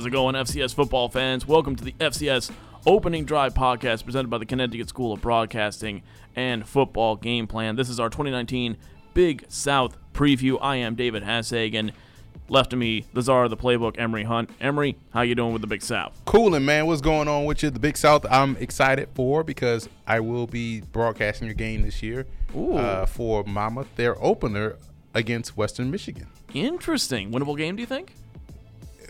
How's it going, FCS football fans? Welcome to the FCS Opening Drive podcast presented by the Connecticut School of Broadcasting and Football Game Plan. This is our 2019 Big South preview. I am David Hassagen. Left of me, the czar of the playbook, Emery Hunt. Emery, how you doing with the Big South? Coolin', man. What's going on with you? The Big South, I'm excited for because I will be broadcasting your game this year uh, for Monmouth, their opener against Western Michigan. Interesting. Winnable game, do you think?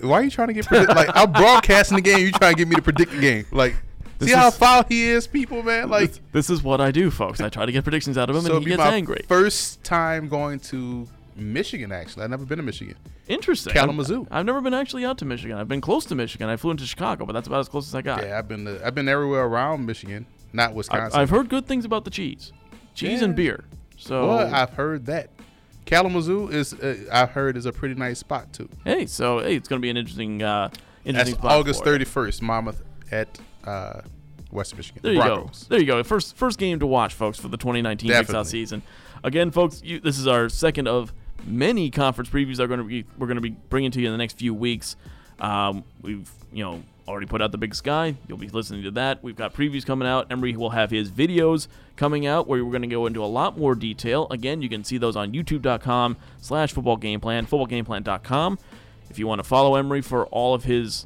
Why are you trying to get predict- like I'm broadcasting the game? You trying to get me to predict the game? Like, This see how foul he is, people, man. Like, This, this is what I do, folks. I try to get predictions out of him, so and he be gets angry. first time going to Michigan. Actually, I've never been to Michigan. Interesting. Kalamazoo. I've, I've never been actually out to Michigan. I've been close to Michigan. I flew into Chicago, but that's about as close as I got. Yeah, I've been to, I've been everywhere around Michigan, not Wisconsin. I've heard good things about the cheese, cheese and beer. So well, I've heard that Kalamazoo is uh, I've heard is a pretty nice spot too. hey, so hey, it's going to be an interesting, uh, That's interesting. spot August thirty first, Monmouth at uh, Western Michigan. There you Broncos. go. There you go. First, first game to watch, folks, for the 2019 Big South season. Again, folks, you, this is our second of many conference previews are going to be we're going to be bringing to you in the next few weeks. Um, we've you know already put out the Big Sky. You'll be listening to that. We've got previews coming out. Emery will have his videos coming out where we're going to go into a lot more detail. Again, you can see those on YouTube.com slash Football Game Plan, FootballGamePlan.com. If you want to follow Emery for all of his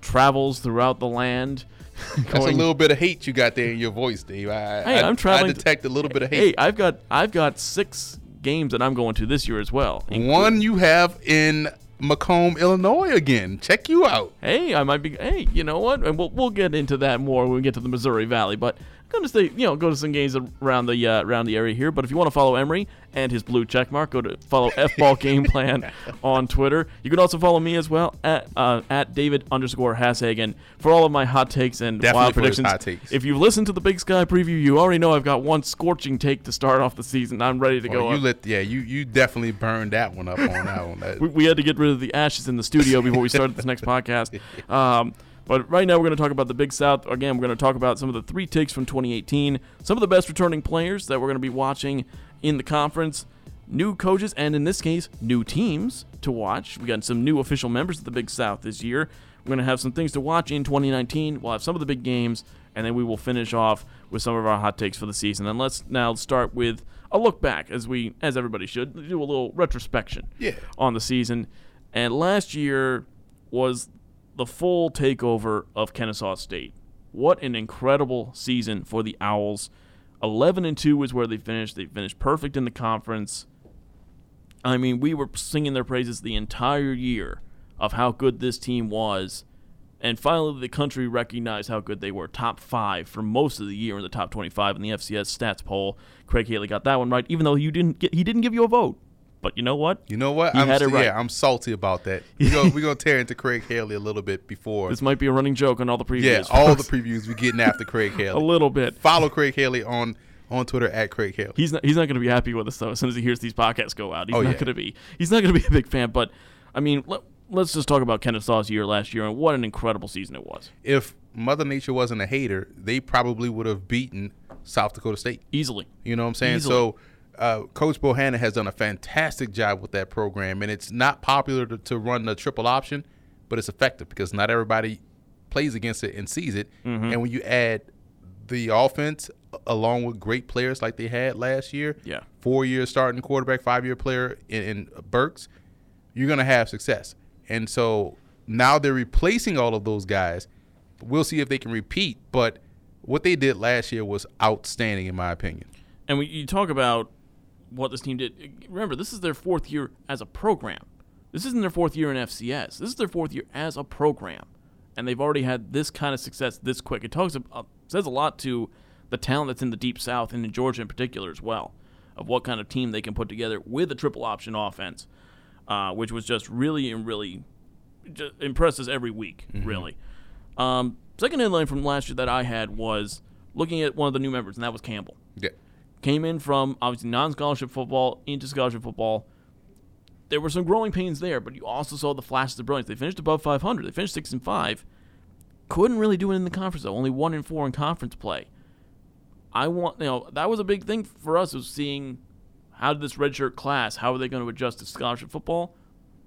travels throughout the land. That's going- a little bit of hate you got there in your voice, Dave. I, Hey, I, I'm traveling I detect a little bit of hate. Hey. I've got I've got six games that I'm going to this year as well. One you have in Macomb, Illinois again. Check you out. Hey, I might be. Hey, you know what? And we'll we'll get into that more when we get to the Missouri Valley. But To stay, you know, go to some games around the uh, around the area here. But if you want to follow Emery and his blue check mark, go to follow F Ball Game Plan on Twitter. You can also follow me as well at uh, at David underscore Hashagen for all of my hot takes and Definitely wild predictions. hot takes. If you've listened to the Big Sky preview, you already know I've got one scorching take to start off the season. I'm ready to go. Oh, you up. let yeah, you you definitely burned that one up on that one. That- we, we had to get rid of the ashes in the studio before we started this next podcast. Um, but right now we're going to talk about the Big South. Again, we're going to talk about some of the three takes from 2018, some of the best returning players that we're going to be watching in the conference, new coaches, and in this case, new teams to watch. We got some new official members of the Big South this year. We're going to have some things to watch in 2019. We'll have some of the big games, and then we will finish off with some of our hot takes for the season. And let's now start with a look back, as we, as everybody should, do a little retrospection Yeah. on the season. And last year was the full takeover of Kennesaw State. What an incredible season for the Owls. 11 and 2 is where they finished. They finished perfect in the conference. I mean, we were singing their praises the entire year of how good this team was. And finally, the country recognized how good they were. Top five for most of the year in the top 25 in the FCS stats poll. Craig Haley got that one right, even though you didn't get, he didn't give you a vote. But you know what? you know what? He I'm had it right. Yeah, I'm salty about that. We go we gonna tear into Craig Haley a little bit before. This might be a running joke on all the previews. yeah, all the previews we getting after Craig Haley. a little bit. Follow Craig Haley on on Twitter at Craig Haley. He's not. He's not going to be happy with us though. As soon as he hears these podcasts go out, he's Oh, not yeah. going to be. He's not going to be a big fan. But I mean, let, let's just talk about Kennesaw's year last year and what an incredible season it was. if Mother Nature wasn't a hater, they probably would have beaten South Dakota State. Easily. You know what I'm saying? Easily. So, uh, Coach Bohannon has done a fantastic job with that program, and it's not popular to, to run the triple option, but it's effective because not everybody plays against it and sees it. Mm-hmm. And when you add the offense along with great players like they had last year, Yeah. four year starting quarterback, five year player in, in Burks, you're gonna have success. And so now they're replacing all of those guys. We'll see if they can repeat, but what they did last year was outstanding in my opinion. And we, you talk about what this team did. Remember, this is their fourth year as a program. This isn't their fourth year in FCS. This is their fourth year as a program, and they've already had this kind of success this quick. It talks uh, says a lot to the talent that's in the deep south and in Georgia in particular as well, of what kind of team they can put together with a triple option offense, uh, which was just really and really just impresses every week. Really. Um, second headline from last year that I had was looking at one of the new members, and that was Campbell Yeah. Came in from obviously non-scholarship football into scholarship football. There were some growing pains there, but you also saw the flashes of brilliance. They finished above 500. They finished six and five. Couldn't really do it in the conference though. Only one and four in conference play. I want you know that was a big thing for us was seeing how did this redshirt class how are they going to adjust to scholarship football.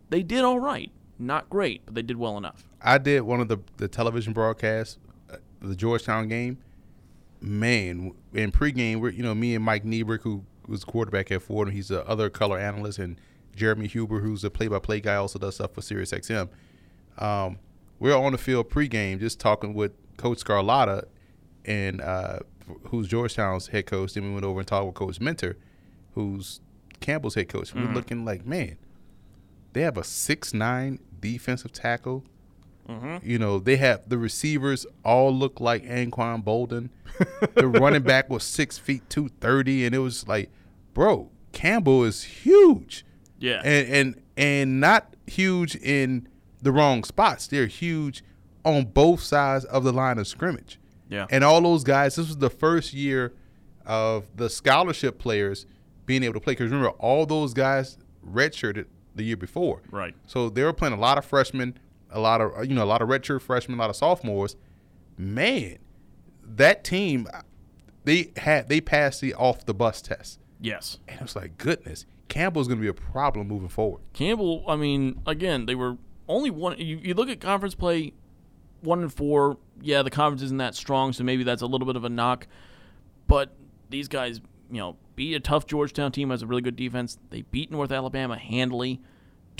They did all right. Not great, but they did well enough. I did one of the the television broadcasts, uh, the Georgetown game. Man, in pregame, we're you know me and Mike Nebrich, who was quarterback at Fordham, he's the other color analyst, and Jeremy Huber, who's a play-by-play guy, also does stuff for SiriusXM. Um, we're on the field pregame, just talking with Coach Sgarlata, and uh, who's Georgetown's head coach. Then we went over and talked with Coach Minter, who's Campbell's head coach. We're looking like, man, they have a six nine defensive tackle. Mm-hmm. You know, they have the receivers all look like Anquan Boldin. the running back was six feet two thirty, and it was like, bro, Campbell is huge Yeah. and and and not huge in the wrong spots. They're huge on both sides of the line of scrimmage. Yeah. And all those guys, this was the first year of the scholarship players being able to play. Because remember, all those guys redshirted the year before. Right. So they were playing a lot of freshmen, a lot of you know, a lot of redshirt freshmen, a lot of sophomores. Man, that team, they had they passed the off the bus test, yes. and it was like, goodness, Campbell's going to be a problem moving forward. Campbell, I mean, again, they were only one. You, you look at conference play, one and four. Yeah, the conference isn't that strong, so maybe that's a little bit of a knock. But these guys, you know, beat a tough Georgetown team has a really good defense. They beat North Alabama handily,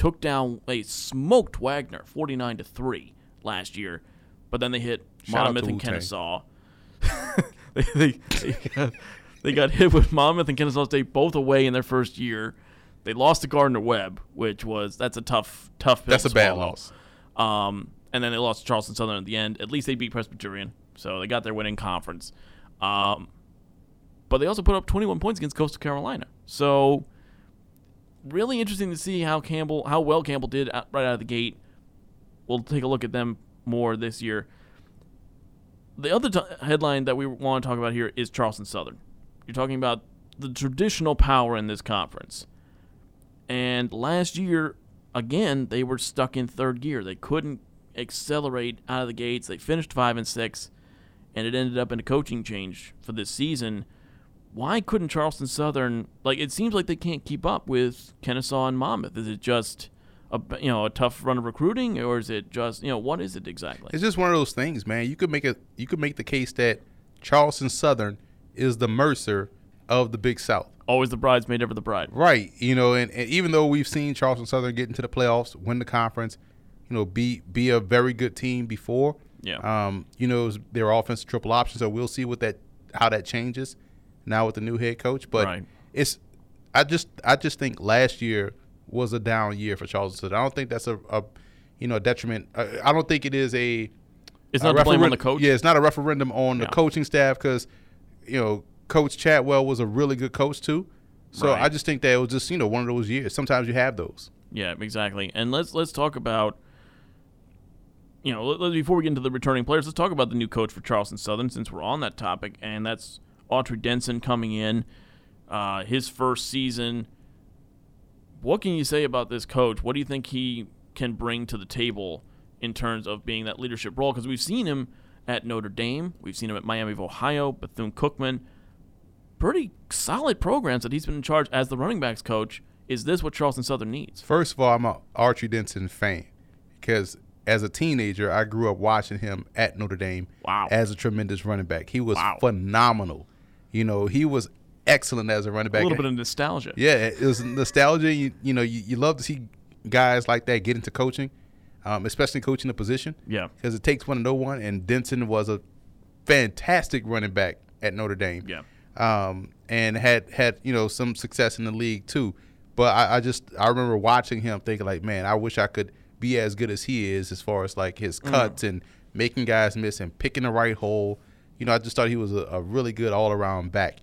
took down, they smoked Wagner forty nine to three last year, but then they hit Shout Monmouth and. Kennesaw. they, they, they, got, they got hit with Monmouth and Kennesaw State both away in their first year. They lost to Gardner Webb, which was that's a tough tough. Pill That's a bad loss. Um, and then they lost to Charleston Southern at the end. At least they beat Presbyterian, so they got their win in conference. Um, but they also put up 21 points against Coastal Carolina. So really interesting to see how Campbell, how well Campbell did out, right out of the gate. We'll take a look at them more this year. The other t- headline that we want to talk about here is Charleston Southern. You're talking about the traditional power in this conference. And last year, again, they were stuck in third gear. They couldn't accelerate out of the gates. They finished five and six, and it ended up in a coaching change for this season. Why couldn't Charleston Southern like? It seems like they can't keep up with Kennesaw and Monmouth. Is it just a you know a tough run of recruiting, or is it just you know what is it exactly? It's just one of those things, man. You could make a you could make the case that Charleston Southern is the Mercer of the Big South. Always the bridesmaid, ever the bride. Right. You know, and, and even though we've seen Charleston Southern get into the playoffs, win the conference, you know, be be a very good team before. Yeah. Um, you know, their offensive triple option, so we'll see what that how that changes now with the new head coach. But Right. it's I just I just think last year was a down year for Charleston I don't think that's a, a you know, a detriment. I, I don't think it is a It's a not blame on the coach. Yeah, it's not a referendum on the coaching staff because, you know, Coach Chadwell was a really good coach too. So Right. I just think that it was just you know one of those years. Sometimes you have those. Yeah, exactly. And let's let's talk about you know, before we get into the returning players, let's talk about the new coach for Charleston Southern since we're on that topic, and that's Autry Denson coming in, uh, his first season. What can you say about this coach? What do you think he can bring to the table in terms of being that leadership role? Because we've seen him at Notre Dame, we've seen him at Miami of Ohio, Bethune Cookman, pretty solid programs that he's been in charge as the running backs coach. Is this what Charleston Southern needs? First of all, I'm a Archie Denson fan because as a teenager, I grew up watching him at Notre Dame Wow. as a tremendous running back. He was Wow. phenomenal. You know, he was excellent as a running back. A little bit of nostalgia. Yeah, it was nostalgia. You, you know, you, you love to see guys like that get into coaching, um, especially coaching a position. Yeah. because it takes one to know one. And Denson was a fantastic running back at Notre Dame. Yeah. um, and had had you know some success in the league too. But I, I just I remember watching him thinking like, man, I wish I could be as good as he is as far as like his cuts and making guys miss and picking the right hole. You know, I just thought he was a, a really good all around back.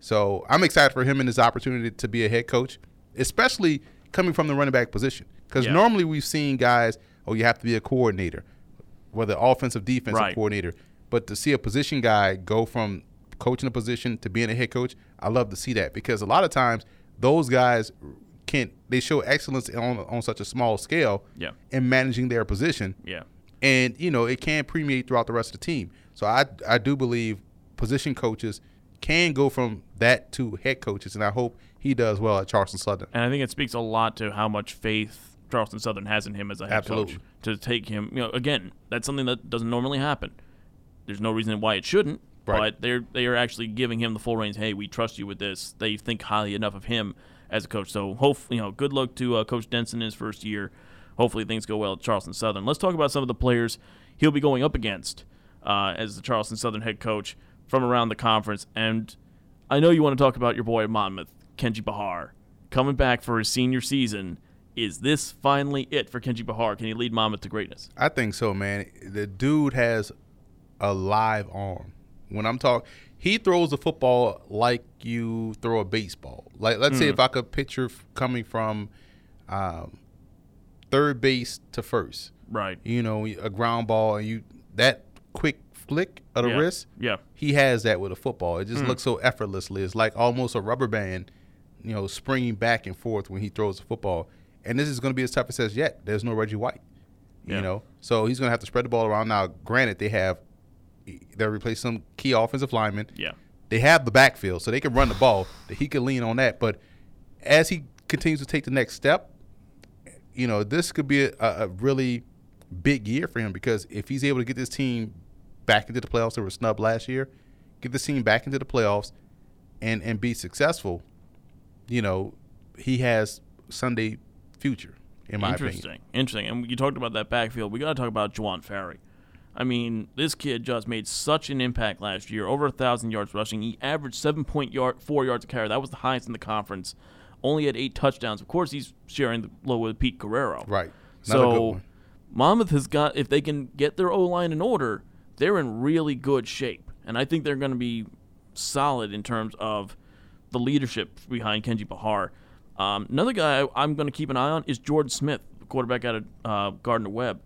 So I'm excited for him and his opportunity to be a head coach, especially coming from the running back position. Because Yeah. normally we've seen guys, oh, you have to be a coordinator, whether offensive, defensive Right. coordinator. But to see a position guy go from coaching a position to being a head coach, I love to see that because a lot of times those guys can they show excellence on on such a small scale Yeah. in managing their position Yeah. and you know it can permeate throughout the rest of the team. So I I do believe position coaches can go from that to head coaches, and I hope he does well at Charleston Southern. And I think it speaks a lot to how much faith Charleston Southern has in him as a head Absolutely. coach to take him. You know, again, that's something that doesn't normally happen. There's no reason why it shouldn't, Right. but they're they are actually giving him the full reins. Hey, we trust you with this. They think highly enough of him as a coach. So, hope you know, good luck to uh, Coach Denson in his first year. Hopefully, things go well at Charleston Southern. Let's talk about some of the players he'll be going up against uh, as the Charleston Southern head coach from around the conference. And I know you want to talk about your boy at Monmouth, Kenji Bahar, coming back for his senior season. Is this finally it for Kenji Bahar? Can he lead Monmouth to greatness? I think so, man. The dude has a live arm. When I'm talking, he throws a football like you throw a baseball. Like, let's say if I could picture coming from um, third base to first, Right. you know, a ground ball, and you that quick flick of the yeah. wrist, Yeah. he has that with a football. It just Hmm. looks so effortlessly. It's like almost a rubber band, you know, springing back and forth when he throws the football. And this is going to be his toughest test yet. There's no Reggie White, Yeah. you know, so he's going to have to spread the ball around. Now, granted, they have they're replacing some key offensive linemen. Yeah. They have the backfield, so they can run the ball. That he can lean on that. But as he continues to take the next step, you know, this could be a, a really big year for him because if he's able to get this team back into the playoffs, they were snubbed last year, get this team back into the playoffs, and and be successful, you know, he has Sunday future in my Interesting. opinion. Interesting. And you talked about that backfield. We got to talk about Juwon Farri. I mean, this kid just made such an impact last year. Over a thousand yards rushing. He averaged seven point yard four yards a carry. That was the highest in the conference. Only had eight touchdowns. Of course, he's sharing the low with Pete Guerriero. Right. Not So. Monmouth has got if they can get their O line in order, they're in really good shape, and I think they're going to be solid in terms of the leadership behind Kenji Bahar. Um, another guy I'm going to keep an eye on is Jordan Smith, quarterback out of uh, Gardner Webb.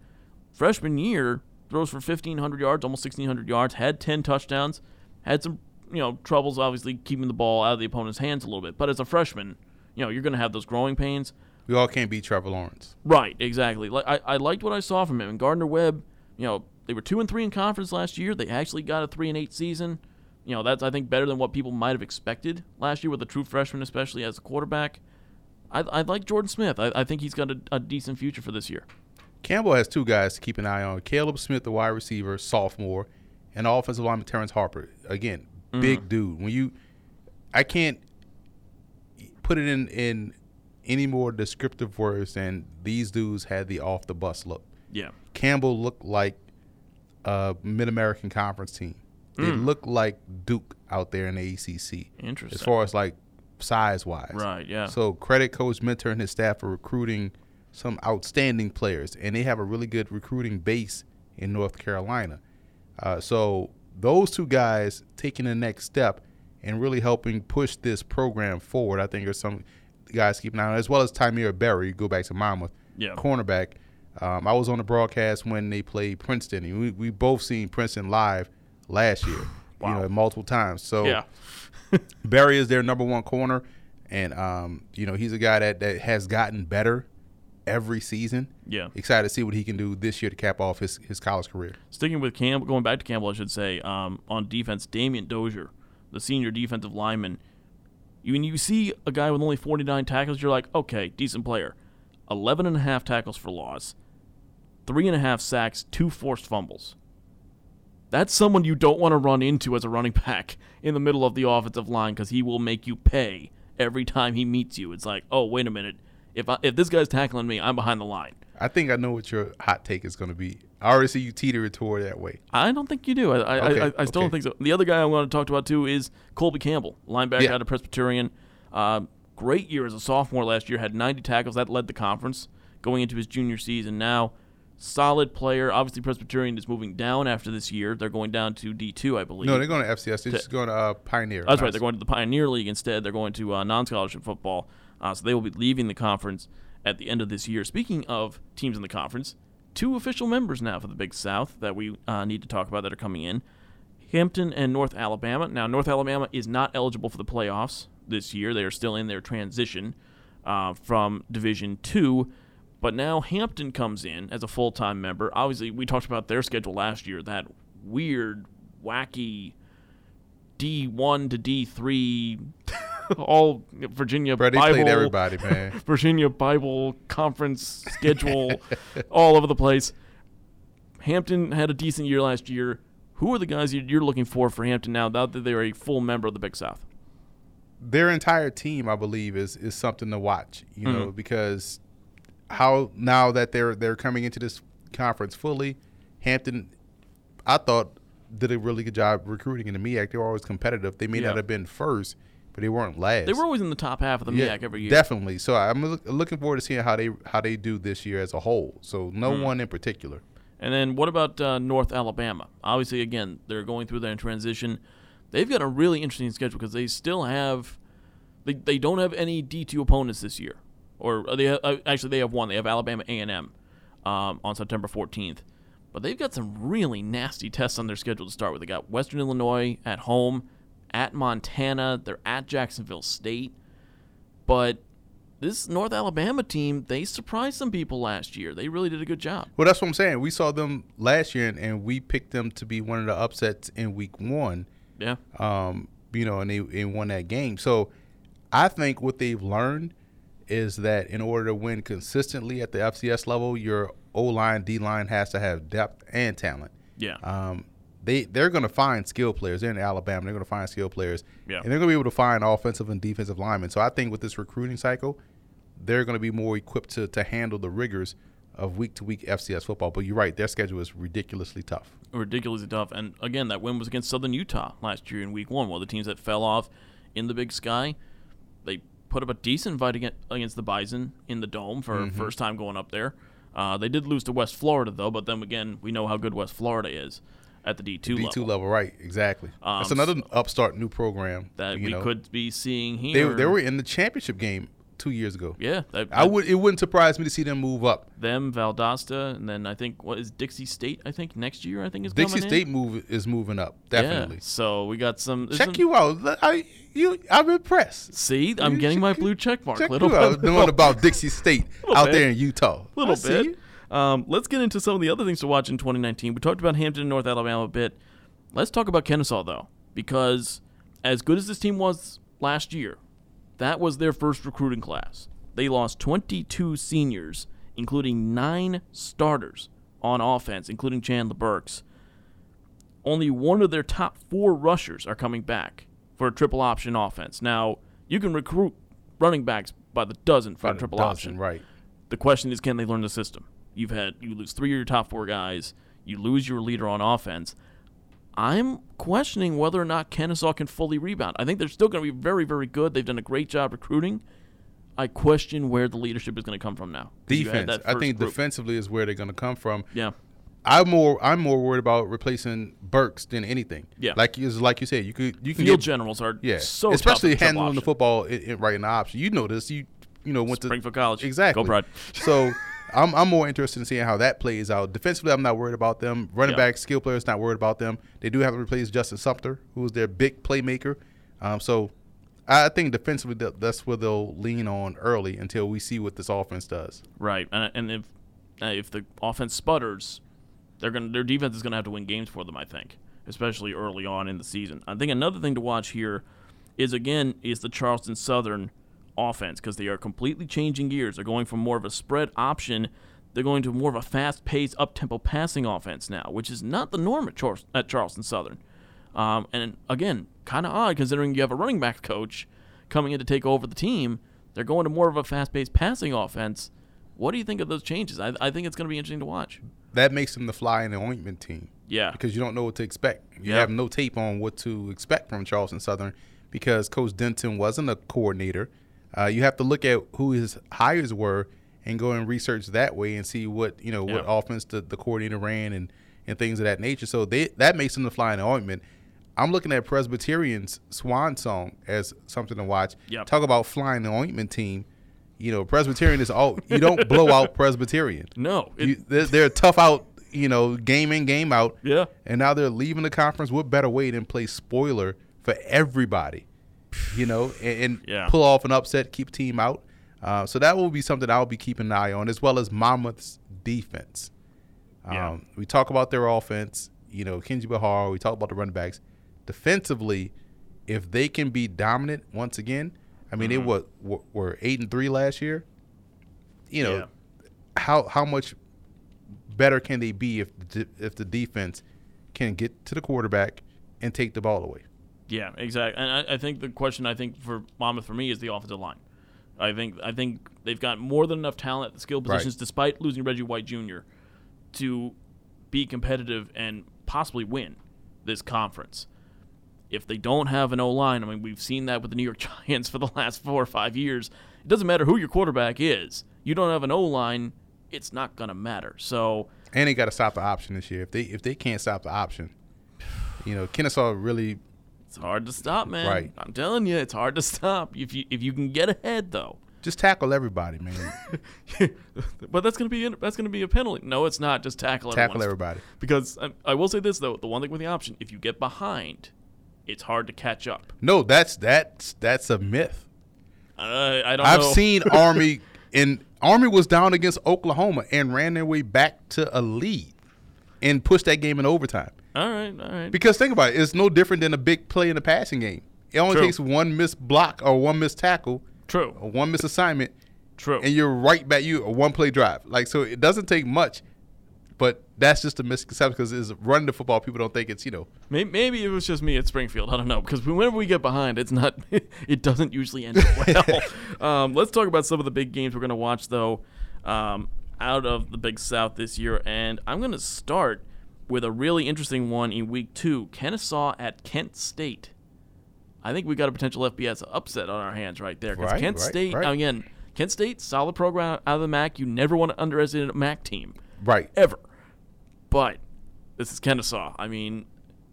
Freshman year throws for 1,500 yards, almost 1,600 yards, had 10 touchdowns, had some you know troubles obviously keeping the ball out of the opponent's hands a little bit, but as a freshman, you know you're going to have those growing pains. We all can't beat Trevor Lawrence. Right, exactly. Like I, I liked what I saw from him. And Gardner Webb, you know, they were two and three in conference last year. They actually got a three and eight season. You know, that's I think better than what people might have expected last year with a true freshman, especially as a quarterback. I, I like Jordan Smith. I, I think he's got a, a decent future for this year. Campbell has two guys to keep an eye on: Caleb Smith, the wide receiver, sophomore, and offensive lineman Terrence Harper. Again, mm-hmm. big dude. When you, I can't put it in in any more descriptive words than these dudes had the off the bus look. Yeah. Campbell looked like Mid American Conference team. They look like Duke out there in the ACC. Interesting. As far as like size wise. Right, yeah. So credit Coach Minter and his staff for recruiting some outstanding players, and they have a really good recruiting base in North Carolina. Uh, so those two guys taking the next step and really helping push this program forward, I think are some guys keeping an eye on, as well as Tymir Berry. Go back to Monmouth, Yeah. cornerback. Um, I was on the broadcast when they played Princeton. and We we both seen Princeton live last year, Wow. you know, multiple times. So yeah. Barry is their number one corner, and um, you know he's a guy that, that has gotten better every season. Yeah. Excited to see what he can do this year to cap off his, his college career. Sticking with Campbell, going back to Campbell, I should say, um, on defense, Damian Dozier, the senior defensive lineman. You, when you see a guy with only 49 tackles, you're like, okay, decent player. 11 and a half tackles for loss, three and a half sacks, two forced fumbles. That's someone you don't want to run into as a running back in the middle of the offensive line because he will make you pay every time he meets you. It's like, oh, wait a minute. If, I, if this guy's tackling me, I'm behind the line. I think I know what your hot take is going to be. I already see you teeter toward that way. I don't think you do. I, I, Okay, I, I still don't think so. The other guy I want to talk about too is Colby Campbell, linebacker Yeah. out of Presbyterian. Uh, great year as a sophomore last year. Had 90 tackles. That led the conference going into his junior season. Now, solid player. Obviously, Presbyterian is moving down after this year. They're going down to D2, I believe. No, they're going to FCS. They're just going to uh, Pioneer. That's right. They're going to the Pioneer League instead. They're going to uh, non-scholarship football. Uh, so they will be leaving the conference at the end of this year. Speaking of teams in the conference, two official members now for the Big South that we uh, need to talk about that are coming in. Hampton and North Alabama. Now, North Alabama is not eligible for the playoffs this year. They are still in their transition uh, from Division Two. But now Hampton comes in as a full time member. Obviously, we talked about their schedule last year that weird, wacky D1 to D3 all Virginia they Bible, played everybody, man. Virginia Bible conference schedule, all over the place. Hampton had a decent year last year. Who are the guys you- you're looking for for Hampton now? Now that they're a full member of the Big South. Their entire team, I believe, is is something to watch. You Mm-hmm. know, because how now that they're they're coming into this conference fully, Hampton, I thought did a really good job recruiting in the MEAC. They were always competitive. They may Yeah. not have been first, but they weren't last. They were always in the top half of the MEAC every year. Definitely. So I'm look, looking forward to seeing how they how they do this year as a whole. So no Mm. one in particular. And then what about uh, North Alabama? Obviously, again, they're going through their transition. They've got a really interesting schedule because they still have, they, they don't have any D two opponents this year, or they uh, actually they have one. They have Alabama A and M um, on September fourteenth, but they've got some really nasty tests on their schedule to start with. They got Western Illinois at home, at Montana. They're at Jacksonville State, but this North Alabama team they surprised some people last year. They really did a good job. Well, that's what I'm saying. We saw them last year, and, and we picked them to be one of the upsets in week one. Yeah. Um, you know, and they, they won that game. So I think what they've learned is that in order to win consistently at the FCS level, your O line, D line has to have depth and talent. Yeah. Um, they they're going to find skill players. They're in Alabama. They're going to find skill players, Yeah. and they're going to be able to find offensive and defensive linemen. So I think with this recruiting cycle, they're going to be more equipped to to handle the rigors of week to week FCS football. But you're right, their schedule is ridiculously tough. ridiculously tough. And again, that win was against Southern Utah last year in Week One. One of the teams that fell off in the Big Sky. They put up a decent fight against, against the Bison in the Dome for Mm-hmm. first time going up there. Uh, they did lose to West Florida though, but then again, we know how good West Florida is at the D two D level. two level, right? Exactly. Um, That's another upstart new program that we know. could be seeing They here. they were in the championship game two years ago. yeah. That, I would it wouldn't surprise me to see them move up. them Valdosta, and then I think what is Dixie State? I think next year I think is Dixie coming in. State move is moving up definitely. Yeah. So we got some. Check some- you out. I you I'm impressed. See, I'm You getting my blue check mark. Check little you out knowing about Dixie State out bit. there in Utah. A little I see. bit. Um, let's get into some of the other things to watch in 2019. We talked about Hampton and North Alabama a bit. Let's talk about Kennesaw, though, because as good as this team was last year, that was their first recruiting class. They lost 22 seniors, including nine starters on offense, including Chandler Burks. Only one of their top four rushers are coming back for a triple option offense. Now, you can recruit running backs by the dozen for By a triple dozen, option. right? The question is, can they learn the system? You've had you lose three of your top four guys. You lose your leader on offense. I'm questioning whether or not Kennesaw can fully rebound. I think they're still going to be very, very good. They've done a great job recruiting. I question where the leadership is going to come from now. Defense. I think group. defensively is where they're going to come from. Yeah, I'm more I'm more worried about replacing Burks than anything. Yeah. like you like you said, you could you can field get generals are yeah, so especially handling the football i i right in the option. You know this. You you know went to Springfield College. exactly. Go Pride. so I'm I'm more interested in seeing how that plays out. Defensively, I'm not worried about them. Running Yeah. back skill players, not worried about them. They do have to replace Justin Sumter, who is their big playmaker. Um, so I think defensively that's where they'll lean on early until we see what this offense does. Right, and, and if uh, if the offense sputters, they're gonna their defense is gonna have to win games for them. I think, especially early on in the season. I think another thing to watch here is again is the Charleston Southern offense because they are completely changing gears. They're going from more of a spread option. They're going to more of a fast-paced, up-tempo passing offense now, which is not the norm at, Char- at Charleston Southern. Um, and again, kind of odd considering you have a running back coach coming in to take over the team. They're going to more of a fast-paced passing offense. What do you think of those changes? I, I think it's going to be interesting to watch. That makes them the fly in the ointment team. Yeah. because you don't know what to expect. You Yeah. have no tape on what to expect from Charleston Southern because Coach Denson wasn't a coordinator. Uh, you have to look at who his hires were and go and research that way and see what you know what offense the, the coordinator ran and and things of that nature. So they that makes them the fly in the ointment. I'm looking at Presbyterian's swan song as something to watch. Yep. Talk about flying the ointment team. You know, Presbyterian is all you don't blow out Presbyterian. No. It, You, they're, they're tough out, you know, game in, game out. yeah. And now they're leaving the conference. What better way than play spoiler for everybody, you know, and, and Yeah. pull off an upset, keep team out. Uh, so that will be something I'll be keeping an eye on, as well as Monmouth's defense. Um, Yeah. We talk about their offense, you know, Kenji Bahar. We talk about the running backs. Defensively, if they can be dominant once again, I mean, they were, were were eight and three last year. You know, Yeah. how how much better can they be if the, if the defense can get to the quarterback and take the ball away? Yeah, exactly. And I, I think the question I think for Monmouth for me is the offensive line. I think I think they've got more than enough talent at the skill Right. positions, despite losing Reggie White Jr., to be competitive and possibly win this conference. If they don't have an O line, I mean, we've seen that with the New York Giants for the last four or five years. It doesn't matter who your quarterback is. You don't have an O line, it's not gonna matter. So And they got to stop the option this year. If they if they can't stop the option, you know, Kennesaw really it's hard to stop, man. Right. I'm telling you, it's hard to stop. If you if you can get ahead though. just tackle everybody, man. but that's gonna be that's gonna be a penalty. No, it's not. Just tackle tackle everybody. Because I, I will say this though, the one thing with the option, if you get behind, it's hard to catch up. No, that's that's that's a myth. Uh, I don't I've know. seen Army and Army was down against Oklahoma and ran their way back to a lead and pushed that game in overtime. All right, all right. Because think about it, it's no different than a big play in the passing game. It only True. takes one missed block or one missed tackle True. or one missed assignment, True. and you're right back. You a one play drive. Like so, it doesn't take much. But that's just a misconception because it's running the football. People don't think it's you know Maybe, maybe it was just me at Springfield. I don't know because whenever we get behind, it's not. it doesn't usually end well. um, let's talk about some of the big games we're going to watch though, um, out of the Big South this year, and I'm going to start with a really interesting one in Week Two: Kennesaw at Kent State. I think we got a potential FBS upset on our hands right there because Right, Kent right, State right. again. Kent State, solid program out of the MAC. You never want to underestimate a MAC team right. ever. But this is Kennesaw. I mean,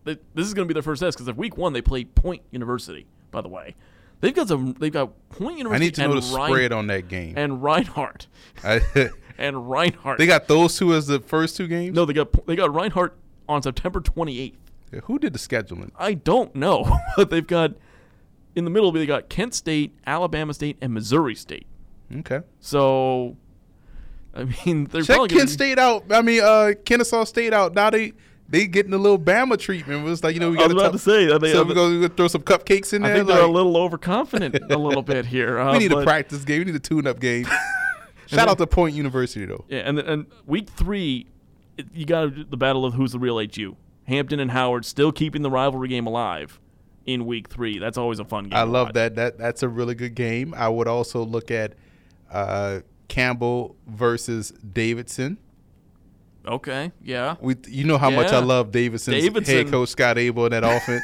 th- this is going to be their first test because of week one they play Point University. By the way, they've got some. They've got Point University. I need to know the Rein- spread on that game. and Reinhardt I- and Reinhardt. they got those two as the first two games. no, they got they got Reinhardt on September 28th. Who did the scheduling? I don't know, but they've got in the middle. They got Kent State, Alabama State, and Missouri State. Okay. So, I mean, they're Check probably Kent State out. I mean, uh, Kennesaw State out. Now they they getting a little Bama treatment. It was like you know we got about to say, they- so we're they- gonna, throw some cupcakes in I there. think they're a little overconfident a little bit here. Uh, we need a practice game. We need a tune-up game. Shout out to Point University though. Yeah, and and week three, it, you got the battle of who's the real HU. Hampton and Howard still keeping the rivalry game alive in week three. That's always a fun game. I love that. That that's a really good game. I would also look at uh, Campbell versus Davidson. Okay, yeah. We, you know how much I love Davidson's Davidson- head coach Scott Abell in that offense.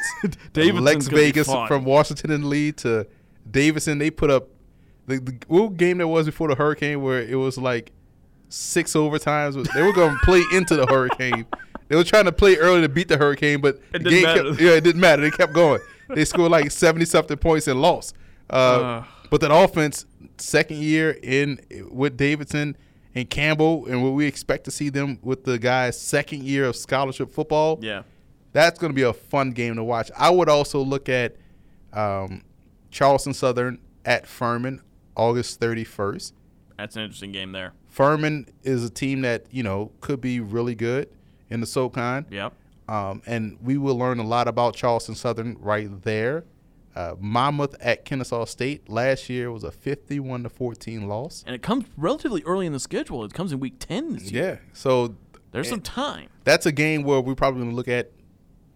Lex Vegas from Washington and Lee to Davidson. They put up the, the what game that was before the hurricane where it was like six overtimes. They were going to play into the hurricane. They were trying to play early to beat the hurricane, but It didn't matter. Kept, yeah, it didn't matter. They kept going. They scored like seventy something points and lost. Uh, Uh. but that offense, second year in with Davidson and Campbell, and what we expect to see them with the guys' second year of scholarship football Yeah, that's going to be a fun game to watch. I would also look at um, Charleston Southern at Furman August 31st. that's an interesting game there. Furman is a team that, you know, could be really good in the SoCon. Yep. Um, and we will learn a lot about Charleston Southern right there. Uh, Monmouth at Kennesaw State last year was a 51 to 14 loss. And it comes relatively early in the schedule. It comes in week ten this year. Yeah. So There's some time. that's a game where we're probably going to look at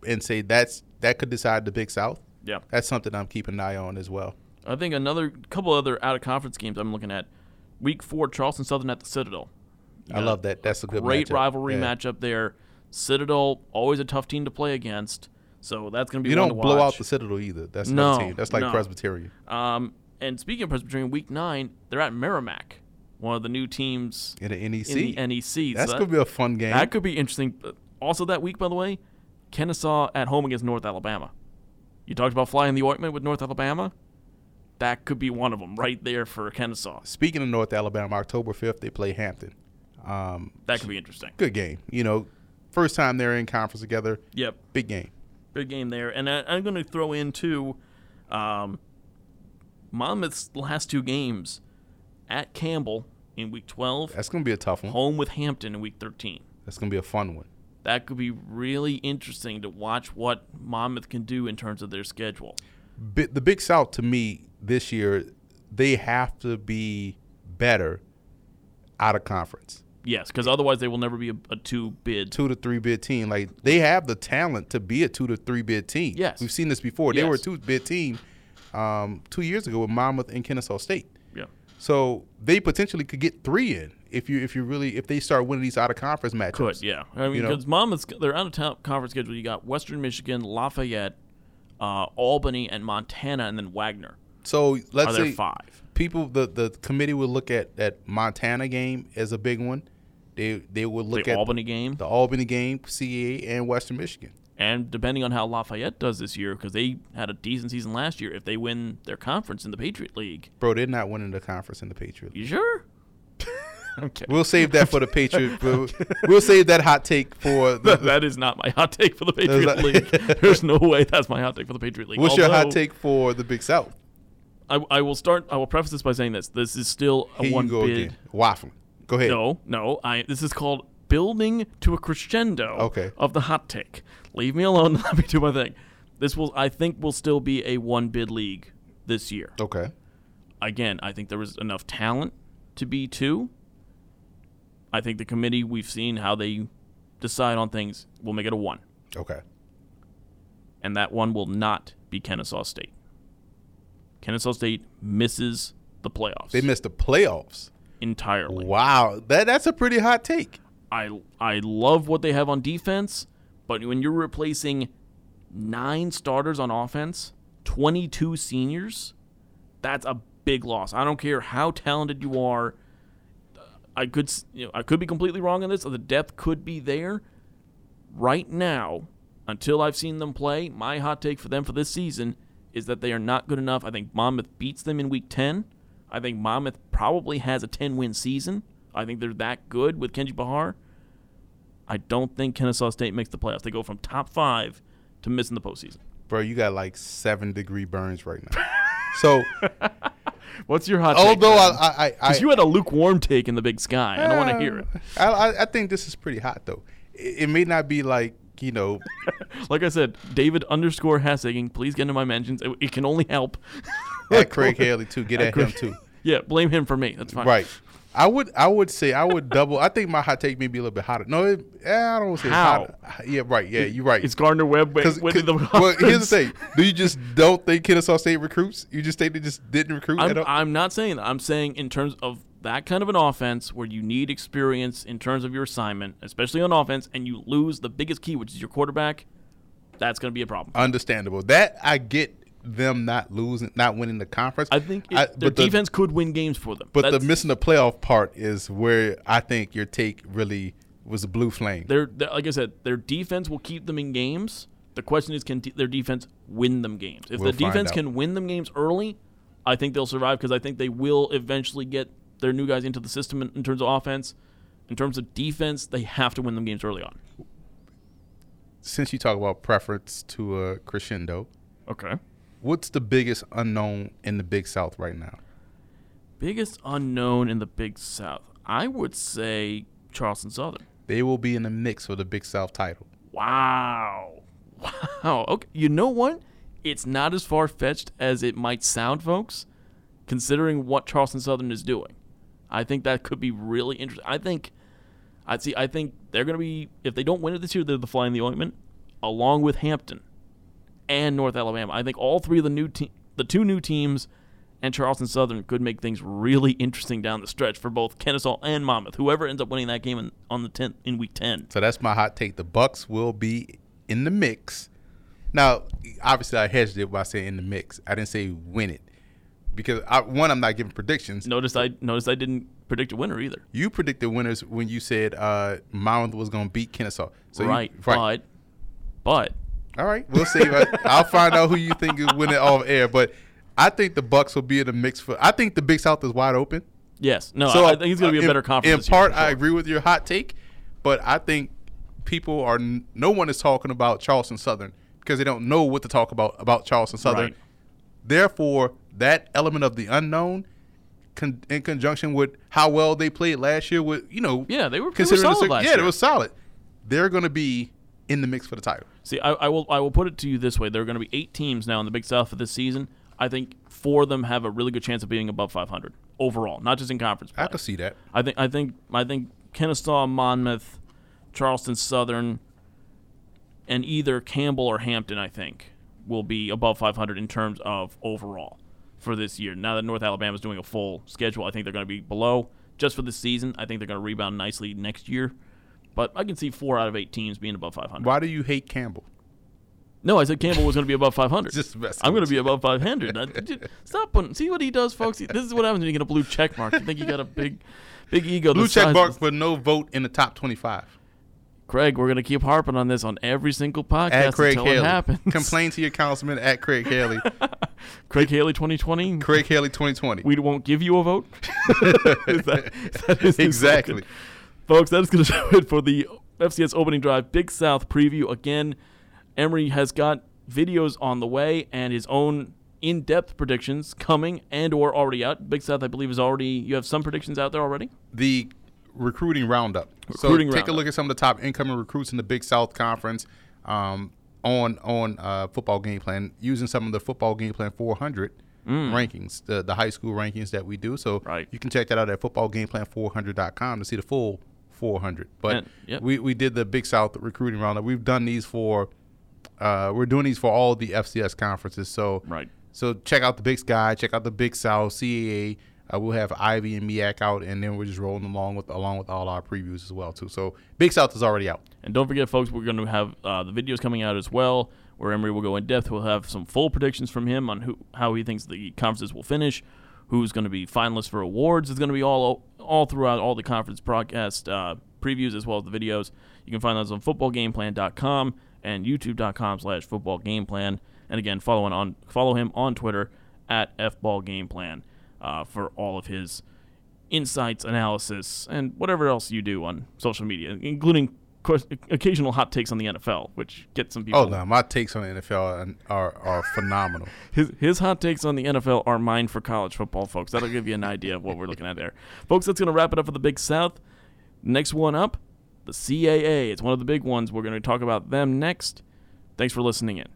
and say that's that could decide the Big South. Yeah. That's something I'm keeping an eye on as well. I think another couple other out of conference games I'm looking at. Week four, Charleston Southern at the Citadel. I love that. That's a good great matchup. rivalry Yeah. matchup there. Citadel always a tough team to play against, so that's going to be You don't to blow out the Citadel either. That's No, team. That's like no. Presbyterian. Um, and speaking of Presbyterian, week nine they're at Merrimack, one of the new teams In the NEC. in the NEC. That's so gonna be a fun game. that could be interesting. Also, that week, by the way, Kennesaw at home against North Alabama. You talked about flying the ointment with North Alabama. That could be one of them right there for Kennesaw. Speaking of North Alabama, October 5th they play Hampton. Um, That could be interesting. good game. You know, first time they're in conference together. Yep. Big game. Big game there. And I, I'm going to throw in, too, um, Monmouth's last two games at Campbell in week 12, That's gonna be a tough one. home with Hampton in week 13. That's gonna be a fun one. That could be really interesting to watch what Monmouth can do in terms of their schedule. Bi- the Big South to me this year, they have to be better out of conference. Yes, because otherwise they will never be a, a two bid. Two to three bid team. Like they have the talent to be a two to three bid team. Yes. We've seen this before. They were a two bid team um, two years ago with Monmouth and Kennesaw State. Yeah. So they potentially could get three in if you if you really if they start winning these out of conference matchups. Could, yeah. I mean, You know? because Monmouth's they're out of town conference schedule. You got Western Michigan, Lafayette, uh, Albany, and Montana, and then Wagner So let's are there say five. people the the committee would look at that Montana game as a big one. They they would look The at Albany game, the Albany game, CAA, and Western Michigan. and depending on how Lafayette does this year, because they had a decent season last year. If they win their conference in the Patriot League, Bro, they're not winning the conference in the Patriot. League. you sure? okay. We'll save that for the Patriot. we'll, we'll save that hot take for the. that is not my hot take for the Patriot League. There's no way that's my hot take for the Patriot League. what's your hot take for the Big South? I, I will start. I will preface this by saying this: this is still a Here one you go bid. again. Waffling. Go ahead. No, no. I this is called building to a crescendo Okay. of the hot take. Leave me alone. Let me do my thing. This will, I think, will still be a one bid league this year. Okay. Again, I think there was enough talent to be two. I think the committee we've seen how they decide on things will make it a one, Okay. and that one will not be Kennesaw State. Kennesaw State misses the playoffs They missed the playoffs. entirely. Wow. That that's a pretty hot take. I I love what they have on defense, but when you're replacing nine starters on offense, 22 seniors, that's a big loss. I don't care how talented you are. I could you know, I could be completely wrong on this. The depth could be there. Right now, until I've seen them play, my hot take for them for this season is that they are not good enough. I think Monmouth beats them in week 10. I think Monmouth probably has a 10 win season. I think they're that good with Kenji Bahar. I don't think Kennesaw State makes the playoffs. They go from top five to missing the postseason. Bro, you got like seven degree burns right now. so What's your hot although take? I I, I, you had a lukewarm take in the big sky. I don't want to hear it. Um, I, I, I think this is pretty hot though. It, it may not be like you know. Like I said, David underscore Hassigging, please get into my mentions. It, it can only help. at Craig Haley too. Get at him too. Yeah, blame him for me. That's fine. Right. I would I would say I would double. I think my hot take may be a little bit hotter. No, it, I don't say How? hotter. Yeah, right. Yeah, you're right. It's Gardner Webb Because winning the well, here's the thing: Do you just don't think Kennesaw State recruits? You just think they just didn't recruit I'm, all? I'm not saying that. I'm saying in terms of that kind of an offense where you need experience in terms of your assignment, especially on offense, and you lose the biggest key, which is your quarterback, that's going to be a problem. Understandable. That I get them not losing, not winning the conference. I think it, I- their but the- defense could win games for them. But the missing the playoff part is where I think your take really was a blue flame. Their- like I said, their defense will keep them in games. The question is, can de- their defense win them games? If We'll the defense can win them games early, I think they'll survive because I think they will eventually get their new guys into the system in, in terms of offense. In terms of defense, they have to win them games early on. Since you talk about preference to a crescendo, Okay. What's the biggest unknown in the Big South right now? Biggest unknown in the Big South, I would say Charleston Southern. They will be in the mix for the Big South title. Wow. Wow. Okay. You know what? It's not as far fetched as it might sound, folks, considering what Charleston Southern is doing. I think that could be really interesting. I think I see I think they're gonna be if they don't win it this year, they're the fly in the ointment, along with Hampton and North Alabama. I think all three of the new te- the two new teams and Charleston Southern could make things really interesting down the stretch for both Kennesaw and Monmouth. Whoever ends up winning that game in, on the tenth in week ten. So that's my hot take. The Bucks will be in the mix. Now, obviously, I hedged it by saying in the mix. I didn't say win it because I, one, I'm not giving predictions. Notice I noticed I didn't predict a winner either. You predicted winners when you said uh, Monmouth was going to beat Kennesaw. So you- right, right. but but All right, we'll see. I'll find out who you think is winning off air. But I think the Bucks will be in the mix for. I think the Big South is wide open. yes, no, I, I think it's going to be a in- better conference. In part, for I agree with your hot take, but I think people are. No one is talking about Charleston Southern because they don't know what to talk about about Charleston Southern. Right. Therefore, that element of the unknown, con- in conjunction with how well they played last year, with you know, Yeah, they were- they were considering the solid last yeah, year. it was solid. They're going to be in the mix for the title. See, I, I will I will put it to you this way: there are going to be eight teams now in the Big South for this season. I think four of them have a really good chance of being above 500 overall, not just in conference play. I can see that. I think I think I think Kennesaw, Monmouth, Charleston Southern, and either Campbell or Hampton, I think, will be above 500 in terms of overall for this year. Now that North Alabama is doing a full schedule, I think they're going to be below just for the season. I think they're going to rebound nicely next year. But I can see four out of eight teams being above 500. Why do you hate Campbell? No, I said Campbell was going to be above 500. Just messing I'm going to be above 500. I- j- Stop putting. See what he does, folks. This is what happens when you get a blue check mark. You think you got a big, big ego. Blue check mark for no vote in the top 25. Craig, we're going to keep harping on this on every single podcast At Craig until it happens. Complain to your councilman at Craig Haley. Craig Haley 2020. Craig Haley 2020. We won't give you a vote. Is that- that is his exactly. Folks, that is going to do it for the FCS opening drive Big South preview. Again, Emory has got videos on the way and his own in-depth predictions coming and or already out. Big South, I believe, is already. You have some predictions out there already. the recruiting roundup. Recruiting so take a look at some of the top incoming recruits in the Big South Conference um, on on uh, football game plan using some of the football game plan 400 rankings, the the high school rankings that we do. So Mm. Right. you can check that out at footballgameplan400.com to see the full 400. But And- yep. we we did the Big South recruiting roundup. We've done these for uh, we're doing these for all the FCS conferences. So Right. so check out the Big Sky, check out the Big South, CAA. Uh, we'll have Ivy and MEAC out, and then we're just rolling along with along with all our previews as well too. So Big South is already out. And don't forget, folks, we're going to have uh, the videos coming out as well, where Emory will go in depth. We'll have some full predictions from him on who how he thinks the conferences will finish, who's going to be finalists for awards. It's going to be all all throughout all the conference broadcast uh, previews as well as the videos. You can find those on footballgameplan.com and youtube.com slash footballgameplan. And again, follow, on, on, follow him on Twitter at fballgameplan uh, for all of his insights, analysis, and whatever else you do on social media, including course, occasional hot takes on the NFL, which get some people. Oh no, my takes on the NFL are are phenomenal. His, his hot takes on the NFL are mine for college football, folks. That'll give you an idea of what we're looking at there. Folks, that's going to wrap it up for the Big South. Next one up, the CAA. It's one of the big ones. We're going to talk about them next. Thanks for listening in.